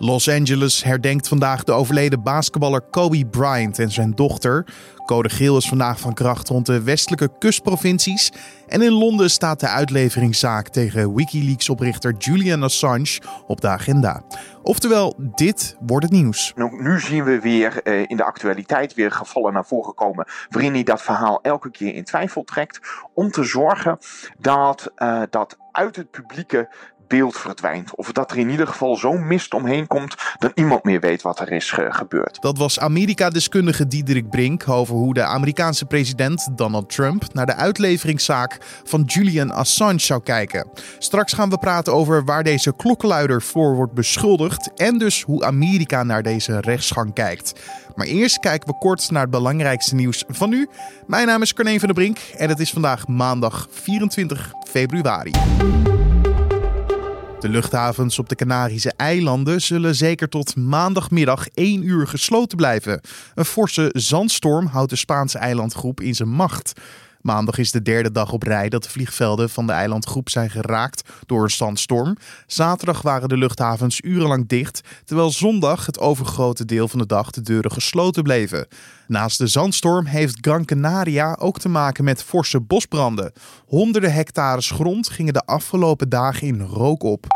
Los Angeles herdenkt vandaag de overleden basketballer Kobe Bryant en zijn dochter. Code geel is vandaag van kracht rond de westelijke kustprovincies. En in Londen staat de uitleveringszaak tegen Wikileaks-oprichter Julian Assange op de agenda. Oftewel, dit wordt het nieuws. Nu zien we weer uh, in de actualiteit weer gevallen naar voren komen. waarin hij dat verhaal elke keer in twijfel trekt. om te zorgen dat uh, dat uit het publieke beeld verdwijnt. Of dat er in ieder geval zo'n mist omheen komt dat niemand meer weet wat er is gebeurd. Dat was Amerika-deskundige Diederik Brink over hoe de Amerikaanse president Donald Trump naar de uitleveringszaak van Julian Assange zou kijken. Straks gaan we praten over waar deze klokkenluider voor wordt beschuldigd en dus hoe Amerika naar deze rechtsgang kijkt. Maar eerst kijken we kort naar het belangrijkste nieuws van nu. Mijn naam is Carne van der Brink en het is vandaag maandag 24 februari. De luchthavens op de Canarische eilanden zullen zeker tot maandagmiddag 1 uur gesloten blijven. Een forse zandstorm houdt de Spaanse eilandgroep in zijn macht. Maandag is de derde dag op rij dat de vliegvelden van de eilandgroep zijn geraakt door een zandstorm. Zaterdag waren de luchthavens urenlang dicht, terwijl zondag het overgrote deel van de dag de deuren gesloten bleven. Naast de zandstorm heeft Gran Canaria ook te maken met forse bosbranden. Honderden hectares grond gingen de afgelopen dagen in rook op.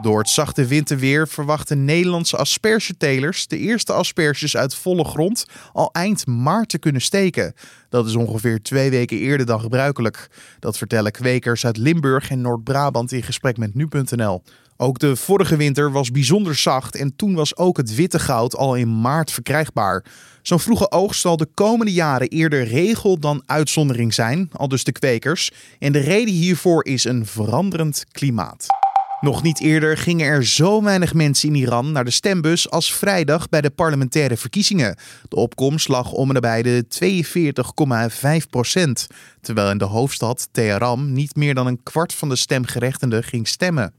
Door het zachte winterweer verwachten Nederlandse aspergetelers de eerste asperges uit volle grond al eind maart te kunnen steken. Dat is ongeveer twee weken eerder dan gebruikelijk. Dat vertellen kwekers uit Limburg en Noord-Brabant in gesprek met nu.nl. Ook de vorige winter was bijzonder zacht en toen was ook het witte goud al in maart verkrijgbaar. Zo'n vroege oogst zal de komende jaren eerder regel dan uitzondering zijn, al dus de kwekers. En de reden hiervoor is een veranderend klimaat. Nog niet eerder gingen er zo weinig mensen in Iran naar de stembus als vrijdag bij de parlementaire verkiezingen. De opkomst lag om en nabij de 42,5 procent. Terwijl in de hoofdstad Teheran niet meer dan een kwart van de stemgerechtigden ging stemmen.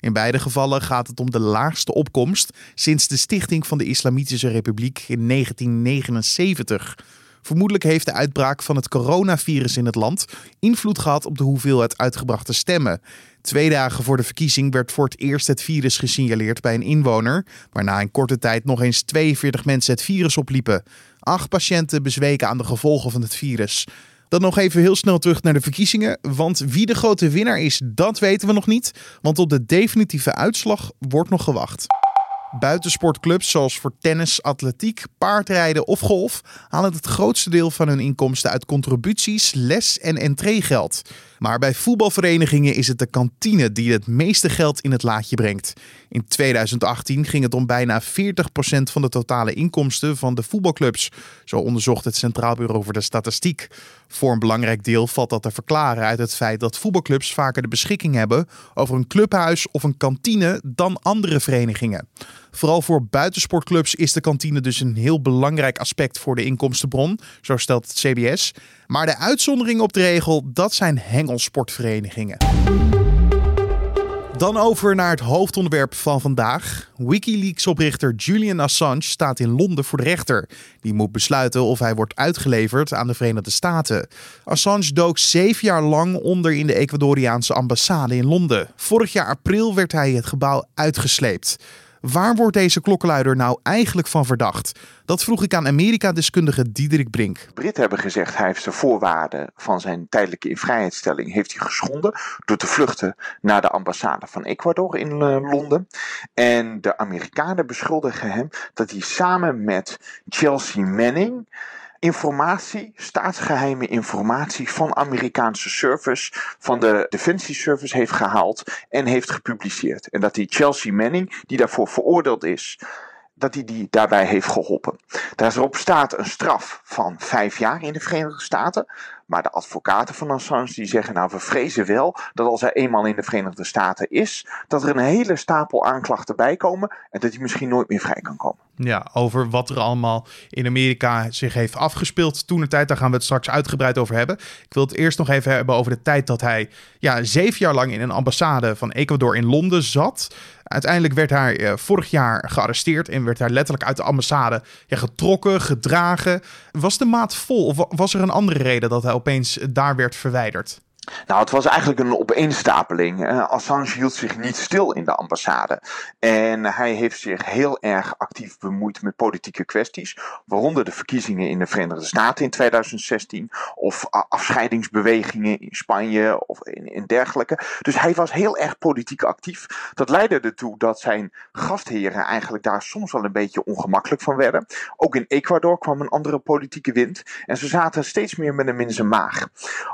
In beide gevallen gaat het om de laagste opkomst sinds de stichting van de Islamitische Republiek in 1979. Vermoedelijk heeft de uitbraak van het coronavirus in het land invloed gehad op de hoeveelheid uitgebrachte stemmen. Twee dagen voor de verkiezing werd voor het eerst het virus gesignaleerd bij een inwoner, waarna in korte tijd nog eens 42 mensen het virus opliepen. Acht patiënten bezweken aan de gevolgen van het virus. Dan nog even heel snel terug naar de verkiezingen. Want wie de grote winnaar is, dat weten we nog niet. Want op de definitieve uitslag wordt nog gewacht. Buitensportclubs zoals voor tennis, atletiek, paardrijden of golf halen het grootste deel van hun inkomsten uit contributies, les en entreegeld. Maar bij voetbalverenigingen is het de kantine die het meeste geld in het laadje brengt. In 2018 ging het om bijna 40% van de totale inkomsten van de voetbalclubs. Zo onderzocht het Centraal Bureau voor de Statistiek. Voor een belangrijk deel valt dat te verklaren uit het feit dat voetbalclubs vaker de beschikking hebben over een clubhuis of een kantine dan andere verenigingen. Vooral voor buitensportclubs is de kantine dus een heel belangrijk aspect voor de inkomstenbron, zo stelt het CBS. Maar de uitzonderingen op de regel, dat zijn hengelsportverenigingen. Dan over naar het hoofdonderwerp van vandaag. Wikileaks-oprichter Julian Assange staat in Londen voor de rechter. Die moet besluiten of hij wordt uitgeleverd aan de Verenigde Staten. Assange dook zeven jaar lang onder in de Ecuadoriaanse ambassade in Londen. Vorig jaar april werd hij het gebouw uitgesleept. Waar wordt deze klokkenluider nou eigenlijk van verdacht? Dat vroeg ik aan Amerika-deskundige Diederik Brink. Britten hebben gezegd hij heeft de voorwaarden van zijn tijdelijke invrijheidstelling heeft hij geschonden door te vluchten naar de ambassade van Ecuador in uh, Londen. En de Amerikanen beschuldigen hem dat hij samen met Chelsea Manning informatie, staatsgeheime informatie van Amerikaanse service, van de Defensie Service heeft gehaald en heeft gepubliceerd. En dat die Chelsea Manning, die daarvoor veroordeeld is, dat hij die daarbij heeft geholpen. Daarop staat een straf van vijf jaar in de Verenigde Staten. Maar de advocaten van Assange die zeggen nou we vrezen wel dat als hij eenmaal in de Verenigde Staten is, dat er een hele stapel aanklachten bij komen en dat hij misschien nooit meer vrij kan komen. Ja, over wat er allemaal in Amerika zich heeft afgespeeld toen de tijd, daar gaan we het straks uitgebreid over hebben. Ik wil het eerst nog even hebben over de tijd dat hij ja, zeven jaar lang in een ambassade van Ecuador in Londen zat. Uiteindelijk werd hij uh, vorig jaar gearresteerd en werd hij letterlijk uit de ambassade getrokken, gedragen. Was de maat vol of was er een andere reden dat hij opeens daar werd verwijderd? Nou, het was eigenlijk een opeenstapeling. Uh, Assange hield zich niet stil in de ambassade. En hij heeft zich heel erg actief bemoeid met politieke kwesties. Waaronder de verkiezingen in de Verenigde Staten in 2016. Of afscheidingsbewegingen in Spanje of in, in dergelijke. Dus hij was heel erg politiek actief. Dat leidde ertoe dat zijn gastheren eigenlijk daar soms wel een beetje ongemakkelijk van werden. Ook in Ecuador kwam een andere politieke wind. En ze zaten steeds meer met in zijn maag.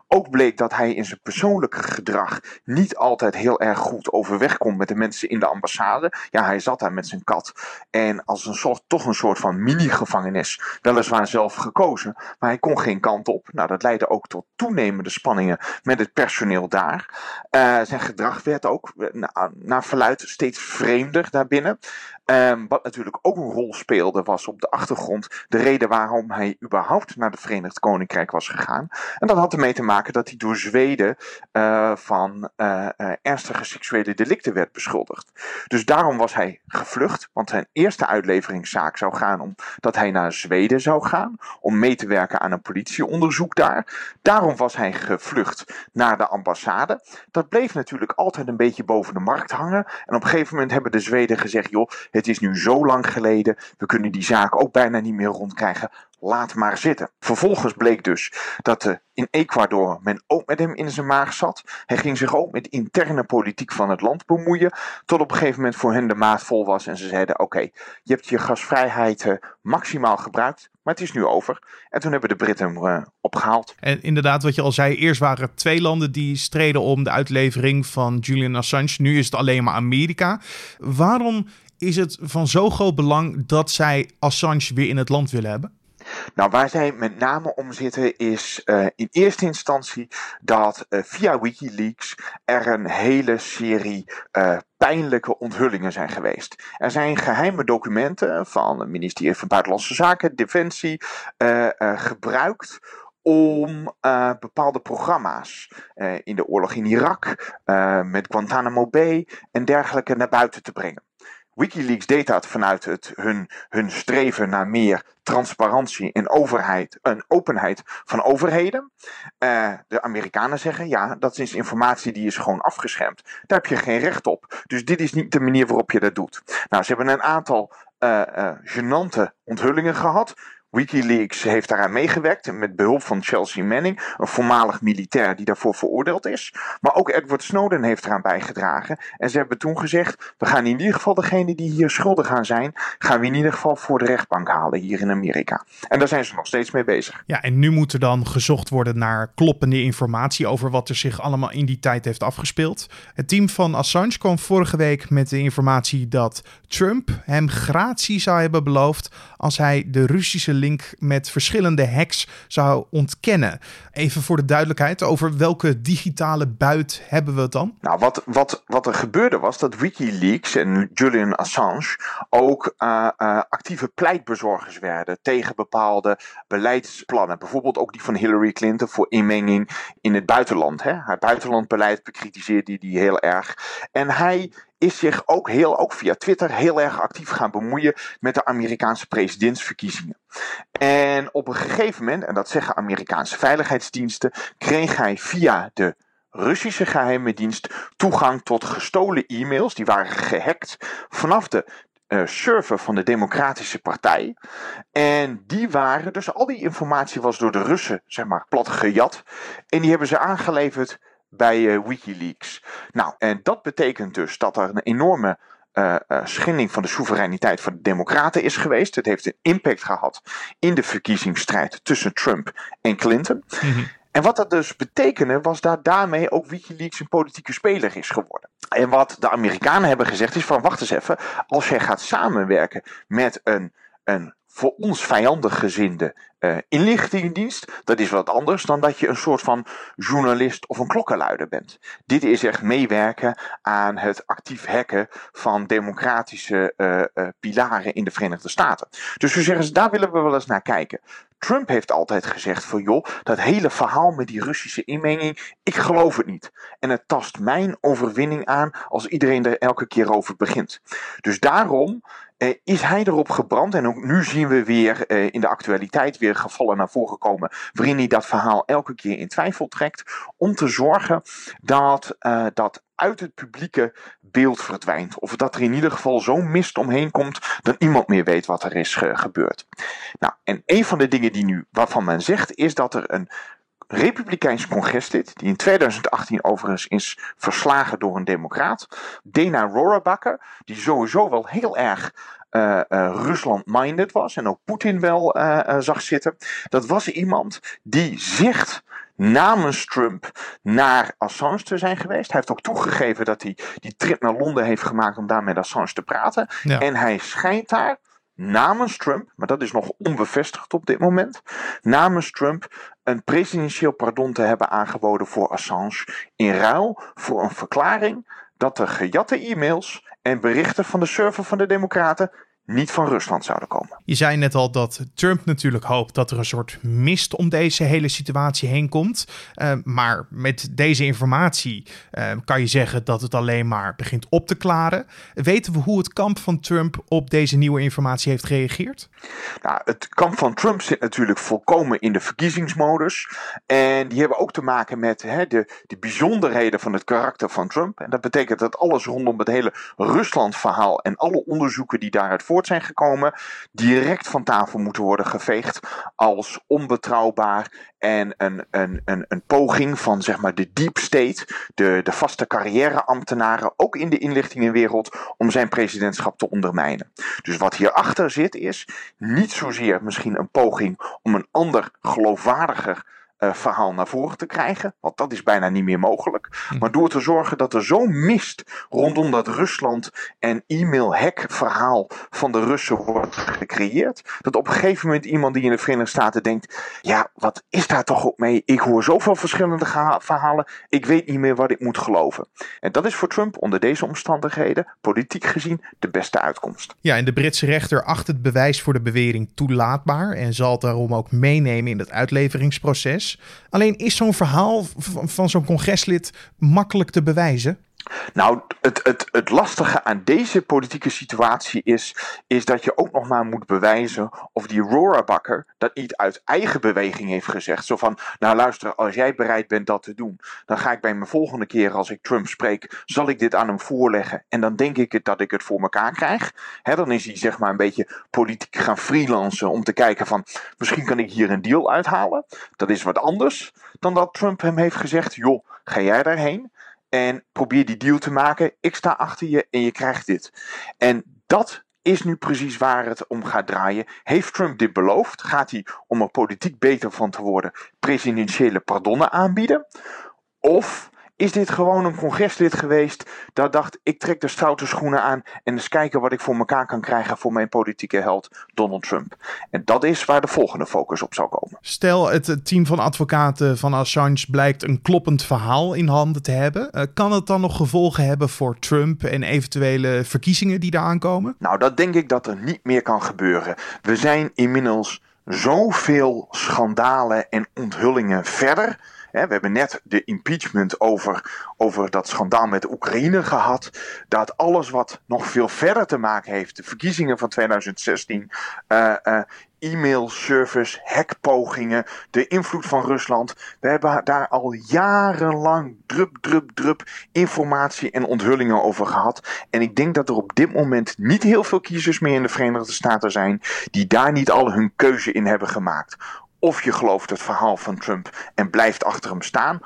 Ook bleek dat hij in zijn persoonlijke gedrag niet altijd heel erg goed overweg komt met de mensen in de ambassade. Ja, hij zat daar met zijn kat. En als een soort, toch een soort van mini-gevangenis. Weliswaar zelf gekozen, maar hij kon geen kant op. Nou, dat leidde ook tot toenemende spanningen met het personeel daar. Uh, zijn gedrag werd ook naar, naar verluid steeds vreemder daarbinnen. Um, wat natuurlijk ook een rol speelde, was op de achtergrond de reden waarom hij überhaupt naar het Verenigd Koninkrijk was gegaan. En dat had ermee te maken dat hij door Zweden uh, van uh, ernstige seksuele delicten werd beschuldigd. Dus daarom was hij gevlucht, want zijn eerste uitleveringszaak zou gaan om dat hij naar Zweden zou gaan, om mee te werken aan een politieonderzoek daar. Daarom was hij gevlucht naar de ambassade. Dat bleef natuurlijk altijd een beetje boven de markt hangen. En op een gegeven moment hebben de Zweden gezegd: joh, het is nu zo lang geleden, we kunnen die zaak ook bijna niet meer rondkrijgen. Laat maar zitten. Vervolgens bleek dus dat uh, in Ecuador men ook met hem in zijn maag zat. Hij ging zich ook met interne politiek van het land bemoeien. Tot op een gegeven moment voor hen de maat vol was. En ze zeiden: Oké, je hebt je gasvrijheid uh, maximaal gebruikt. Maar het is nu over. En toen hebben de Britten hem uh, opgehaald. En inderdaad, wat je al zei, eerst waren er twee landen die streden om de uitlevering van Julian Assange. Nu is het alleen maar Amerika. Waarom is het van zo groot belang dat zij Assange weer in het land willen hebben? Nou, waar zij met name om zitten is uh, in eerste instantie dat uh, via Wikileaks er een hele serie uh, pijnlijke onthullingen zijn geweest. Er zijn geheime documenten van het ministerie van Buitenlandse Zaken, Defensie, gebruikt om bepaalde programma's in de oorlog in Irak, met Guantanamo Bay en dergelijke naar buiten te brengen. Wikileaks deed dat vanuit het, hun, hun streven naar meer transparantie en overheid, een openheid van overheden. Uh, de Amerikanen zeggen ja, dat is informatie die is gewoon afgeschermd. Daar heb je geen recht op. Dus dit is niet de manier waarop je dat doet. Nou, ze hebben een aantal uh, uh, genante onthullingen gehad. Wikileaks heeft daaraan meegewerkt met behulp van Chelsea Manning, een voormalig militair die daarvoor veroordeeld is. Maar ook Edward Snowden heeft eraan bijgedragen. En ze hebben toen gezegd: we gaan in ieder geval degene die hier schuldig aan zijn, gaan we in ieder geval voor de rechtbank halen hier in Amerika. En daar zijn ze nog steeds mee bezig. Ja, en nu moet er dan gezocht worden naar kloppende informatie over wat er zich allemaal in die tijd heeft afgespeeld. Het team van Assange kwam vorige week met de informatie dat Trump hem gratie zou hebben beloofd als hij de Russische link met verschillende hacks zou ontkennen. Even voor de duidelijkheid, over welke digitale buit hebben we het dan? Nou, wat, wat, wat er gebeurde was dat Wikileaks en Julian Assange ook uh, uh, actieve pleitbezorgers werden tegen bepaalde beleidsplannen. Bijvoorbeeld ook die van Hillary Clinton voor inmenging in het buitenland. Hè? Haar buitenlandbeleid bekritiseerde die heel erg. En hij is zich ook heel, ook via Twitter, heel erg actief gaan bemoeien met de Amerikaanse presidentsverkiezingen. En op een gegeven moment, en dat zeggen Amerikaanse veiligheidsdiensten, kreeg hij via de Russische geheime dienst toegang tot gestolen e-mails. Die waren gehackt vanaf de uh, server van de Democratische Partij. En die waren, dus al die informatie was door de Russen, zeg maar, plat gejat. En die hebben ze aangeleverd bij uh, Wikileaks. Nou, en dat betekent dus dat er een enorme uh, uh, schending van de soevereiniteit van de Democraten is geweest. Het heeft een impact gehad in de verkiezingsstrijd tussen Trump en Clinton. Mm -hmm. En wat dat dus betekende, was dat daarmee ook Wikileaks een politieke speler is geworden. En wat de Amerikanen hebben gezegd is van, wacht eens even, als jij gaat samenwerken met een, een voor ons vijandig gezinde uh, inlichtingendienst, dat is wat anders dan dat je een soort van journalist of een klokkenluider bent. Dit is echt meewerken aan het actief hacken van democratische uh, uh, pilaren in de Verenigde Staten. Dus we zeggen, daar willen we wel eens naar kijken. Trump heeft altijd gezegd van joh, dat hele verhaal met die Russische inmenging, ik geloof het niet. En het tast mijn overwinning aan als iedereen er elke keer over begint. Dus daarom is hij erop gebrand. En ook nu zien we weer in de actualiteit weer gevallen naar voren komen. waarin hij dat verhaal elke keer in twijfel trekt. om te zorgen dat, dat uit het publieke beeld verdwijnt. Of dat er in ieder geval zo'n mist omheen komt dat niemand meer weet wat er is gebeurd. Nou, en een van de dingen die nu, waarvan men zegt, is dat er een Republikeins congreslid, die in 2018 overigens is verslagen door een democraat, Dana Rohrabacher, die sowieso wel heel erg uh, uh, Rusland-minded was en ook Poetin wel uh, zag zitten. Dat was iemand die zegt namens Trump naar Assange te zijn geweest. Hij heeft ook toegegeven dat hij die trip naar Londen heeft gemaakt om daar met Assange te praten. En hij schijnt daar namens Trump, maar dat is nog onbevestigd op dit moment, namens Trump een presidentieel pardon te hebben aangeboden voor Assange in ruil voor een verklaring dat de gejatte e-mails en berichten van de server van de Democraten niet van Rusland zouden komen. Je zei net al dat Trump natuurlijk hoopt dat er een soort mist om deze hele situatie heen komt. Uh, maar met deze informatie uh, kan je zeggen dat het alleen maar begint op te klaren. Weten we hoe het kamp van Trump op deze nieuwe informatie heeft gereageerd? Nou, het kamp van Trump zit natuurlijk volkomen in de verkiezingsmodus. En die hebben ook te maken met hè, de, de bijzonderheden van het karakter van Trump. En dat betekent dat alles rondom het hele Rusland-verhaal en alle onderzoeken die daaruit voort zijn gekomen, direct van tafel moeten worden geveegd als onbetrouwbaar en een, een, een, een poging van zeg maar de deep state, de, de vaste carrièreambtenaren, ook in de inlichtingenwereld, om zijn presidentschap te ondermijnen. Dus wat hierachter zit is niet zozeer misschien een poging om een ander geloofwaardiger verhaal naar voren te krijgen. Want dat is bijna niet meer mogelijk. Hm. Maar door te zorgen dat er zo'n mist rondom dat Rusland en e-mail hack verhaal van de Russen wordt gecreëerd. Dat op een gegeven moment iemand die in de Verenigde Staten denkt: ja, wat is daar toch op mee? Ik hoor zoveel verschillende verhalen. Ik weet niet meer wat ik moet geloven. En dat is voor Trump onder deze omstandigheden, politiek gezien, de beste uitkomst. Ja, en de Britse rechter acht het bewijs voor de bewering toelaatbaar en zal het daarom ook meenemen in het uitleveringsproces. Alleen is zo'n verhaal van zo'n congreslid makkelijk te bewijzen? Nou, het, het, het lastige aan deze politieke situatie is, is dat je ook nog maar moet bewijzen of die Bakker dat niet uit eigen beweging heeft gezegd. Zo van, nou luister, als jij bereid bent dat te doen, dan ga ik bij mijn volgende keer als ik Trump spreek, zal ik dit aan hem voorleggen. En dan denk ik dat ik het voor mekaar krijg. Dan is hij zeg maar een beetje politiek gaan freelancen om te kijken van, misschien kan ik hier een deal uithalen. Dat is wat anders dan dat Trump hem heeft gezegd, joh, ga jij daarheen? En probeer die deal te maken. Ik sta achter je en je krijgt dit. En dat is nu precies waar het om gaat draaien. Heeft Trump dit beloofd? Gaat hij, om er politiek beter van te worden, presidentiële pardonnen aanbieden? Of is dit gewoon een congreslid geweest dat dacht: ik trek de stoute schoenen aan en eens kijken wat ik voor elkaar kan krijgen voor mijn politieke held Donald Trump? En dat is waar de volgende focus op zal komen. Stel, het team van advocaten van Assange blijkt een kloppend verhaal in handen te hebben. Eh, kan het dan nog gevolgen hebben voor Trump en eventuele verkiezingen die daar aankomen? Nou, dat denk ik dat er niet meer kan gebeuren. We zijn inmiddels zoveel schandalen en onthullingen verder we hebben net de impeachment over, over dat schandaal met Oekraïne gehad. Dat alles wat nog veel verder te maken heeft, de verkiezingen van 2016, uh, uh, e-mail service, hackpogingen, de invloed van Rusland. We hebben daar al jarenlang drup, drup, drup informatie en onthullingen over gehad. En ik denk dat er op dit moment niet heel veel kiezers meer in de Verenigde Staten zijn die daar niet al hun keuze in hebben gemaakt. Of je gelooft het verhaal van Trump en blijft achter hem staan,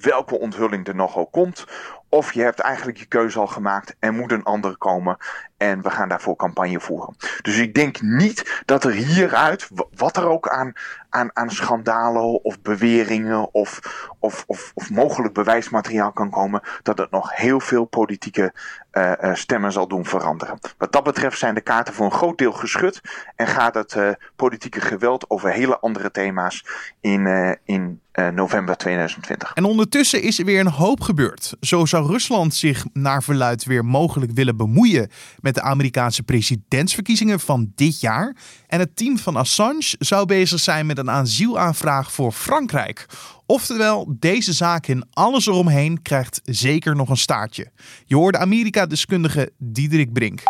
welke onthulling er nogal komt. Of je hebt eigenlijk je keuze al gemaakt en moet een ander komen. En we gaan daarvoor campagne voeren. Dus ik denk niet dat er hieruit, wat er ook aan, aan, aan schandalen of beweringen of, of, of, mogelijk bewijsmateriaal kan komen, dat het nog heel veel politieke uh, uh, stemmen zal doen veranderen. Wat dat betreft zijn de kaarten voor een groot deel geschud en gaat het uh, politieke geweld over hele andere thema's in, in november 2020. En ondertussen is er weer een hoop gebeurd. Zo zou Rusland zich naar verluid weer mogelijk willen bemoeien met met de Amerikaanse presidentsverkiezingen van dit jaar. En het team van Assange zou bezig zijn met een asielaanvraag voor Frankrijk. Oftewel, deze zaak en alles eromheen krijgt zeker nog een staartje. Je hoorde Amerika-deskundige Diederik Brink.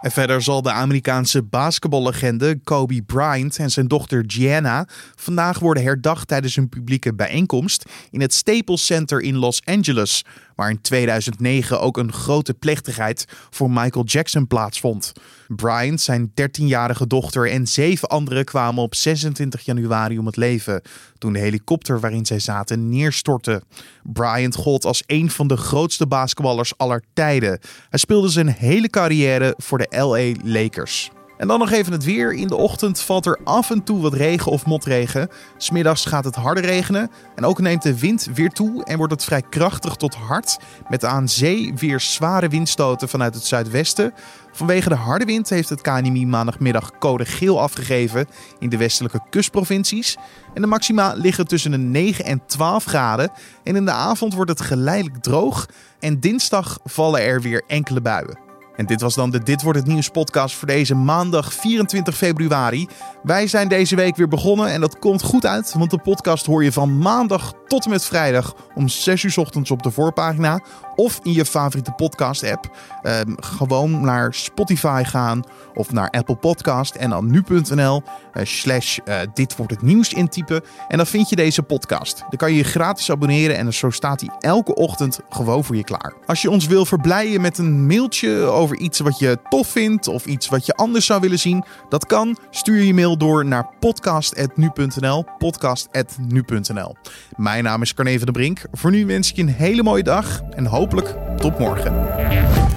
En verder zal de Amerikaanse basketballegende Kobe Bryant en zijn dochter Gianna vandaag worden herdacht tijdens een publieke bijeenkomst in het Staples Center in Los Angeles, waar in 2009 ook een grote plechtigheid voor Michael Jackson plaatsvond. Bryant, zijn 13-jarige dochter en zeven anderen kwamen op 26 januari om het leven toen de helikopter waarin zij zaten neerstortte. Bryant gold als een van de grootste basketballers aller tijden. Hij speelde zijn hele carrière voor de LA Lakers. En dan nog even het weer. In de ochtend valt er af en toe wat regen of motregen. Smiddags gaat het harder regenen. En ook neemt de wind weer toe en wordt het vrij krachtig tot hard. Met aan zee weer zware windstoten vanuit het zuidwesten. Vanwege de harde wind heeft het KNMI maandagmiddag code geel afgegeven in de westelijke kustprovincies. En de maxima liggen tussen de 9 en 12 graden. En in de avond wordt het geleidelijk droog. En dinsdag vallen er weer enkele buien. En dit was dan de Dit wordt het nieuws podcast voor deze maandag 24 februari. Wij zijn deze week weer begonnen en dat komt goed uit, want de podcast hoor je van maandag tot en met vrijdag om 6 uur ochtends op de voorpagina of in je favoriete podcast app. Ehm, gewoon naar Spotify gaan of naar Apple Podcast en dan nu.nl uh, slash uh, dit wordt het nieuws intypen en dan vind je deze podcast. Dan kan je je gratis abonneren en zo staat hij elke ochtend gewoon voor je klaar. Als je ons wil verblijden met een mailtje over iets wat je tof vindt of iets wat je anders zou willen zien, dat kan. Stuur je mail door naar podcast.nu.nl podcast.nu.nl Mijn naam is Carne van de Brink. Voor nu wens ik je een hele mooie dag en hopelijk tot morgen.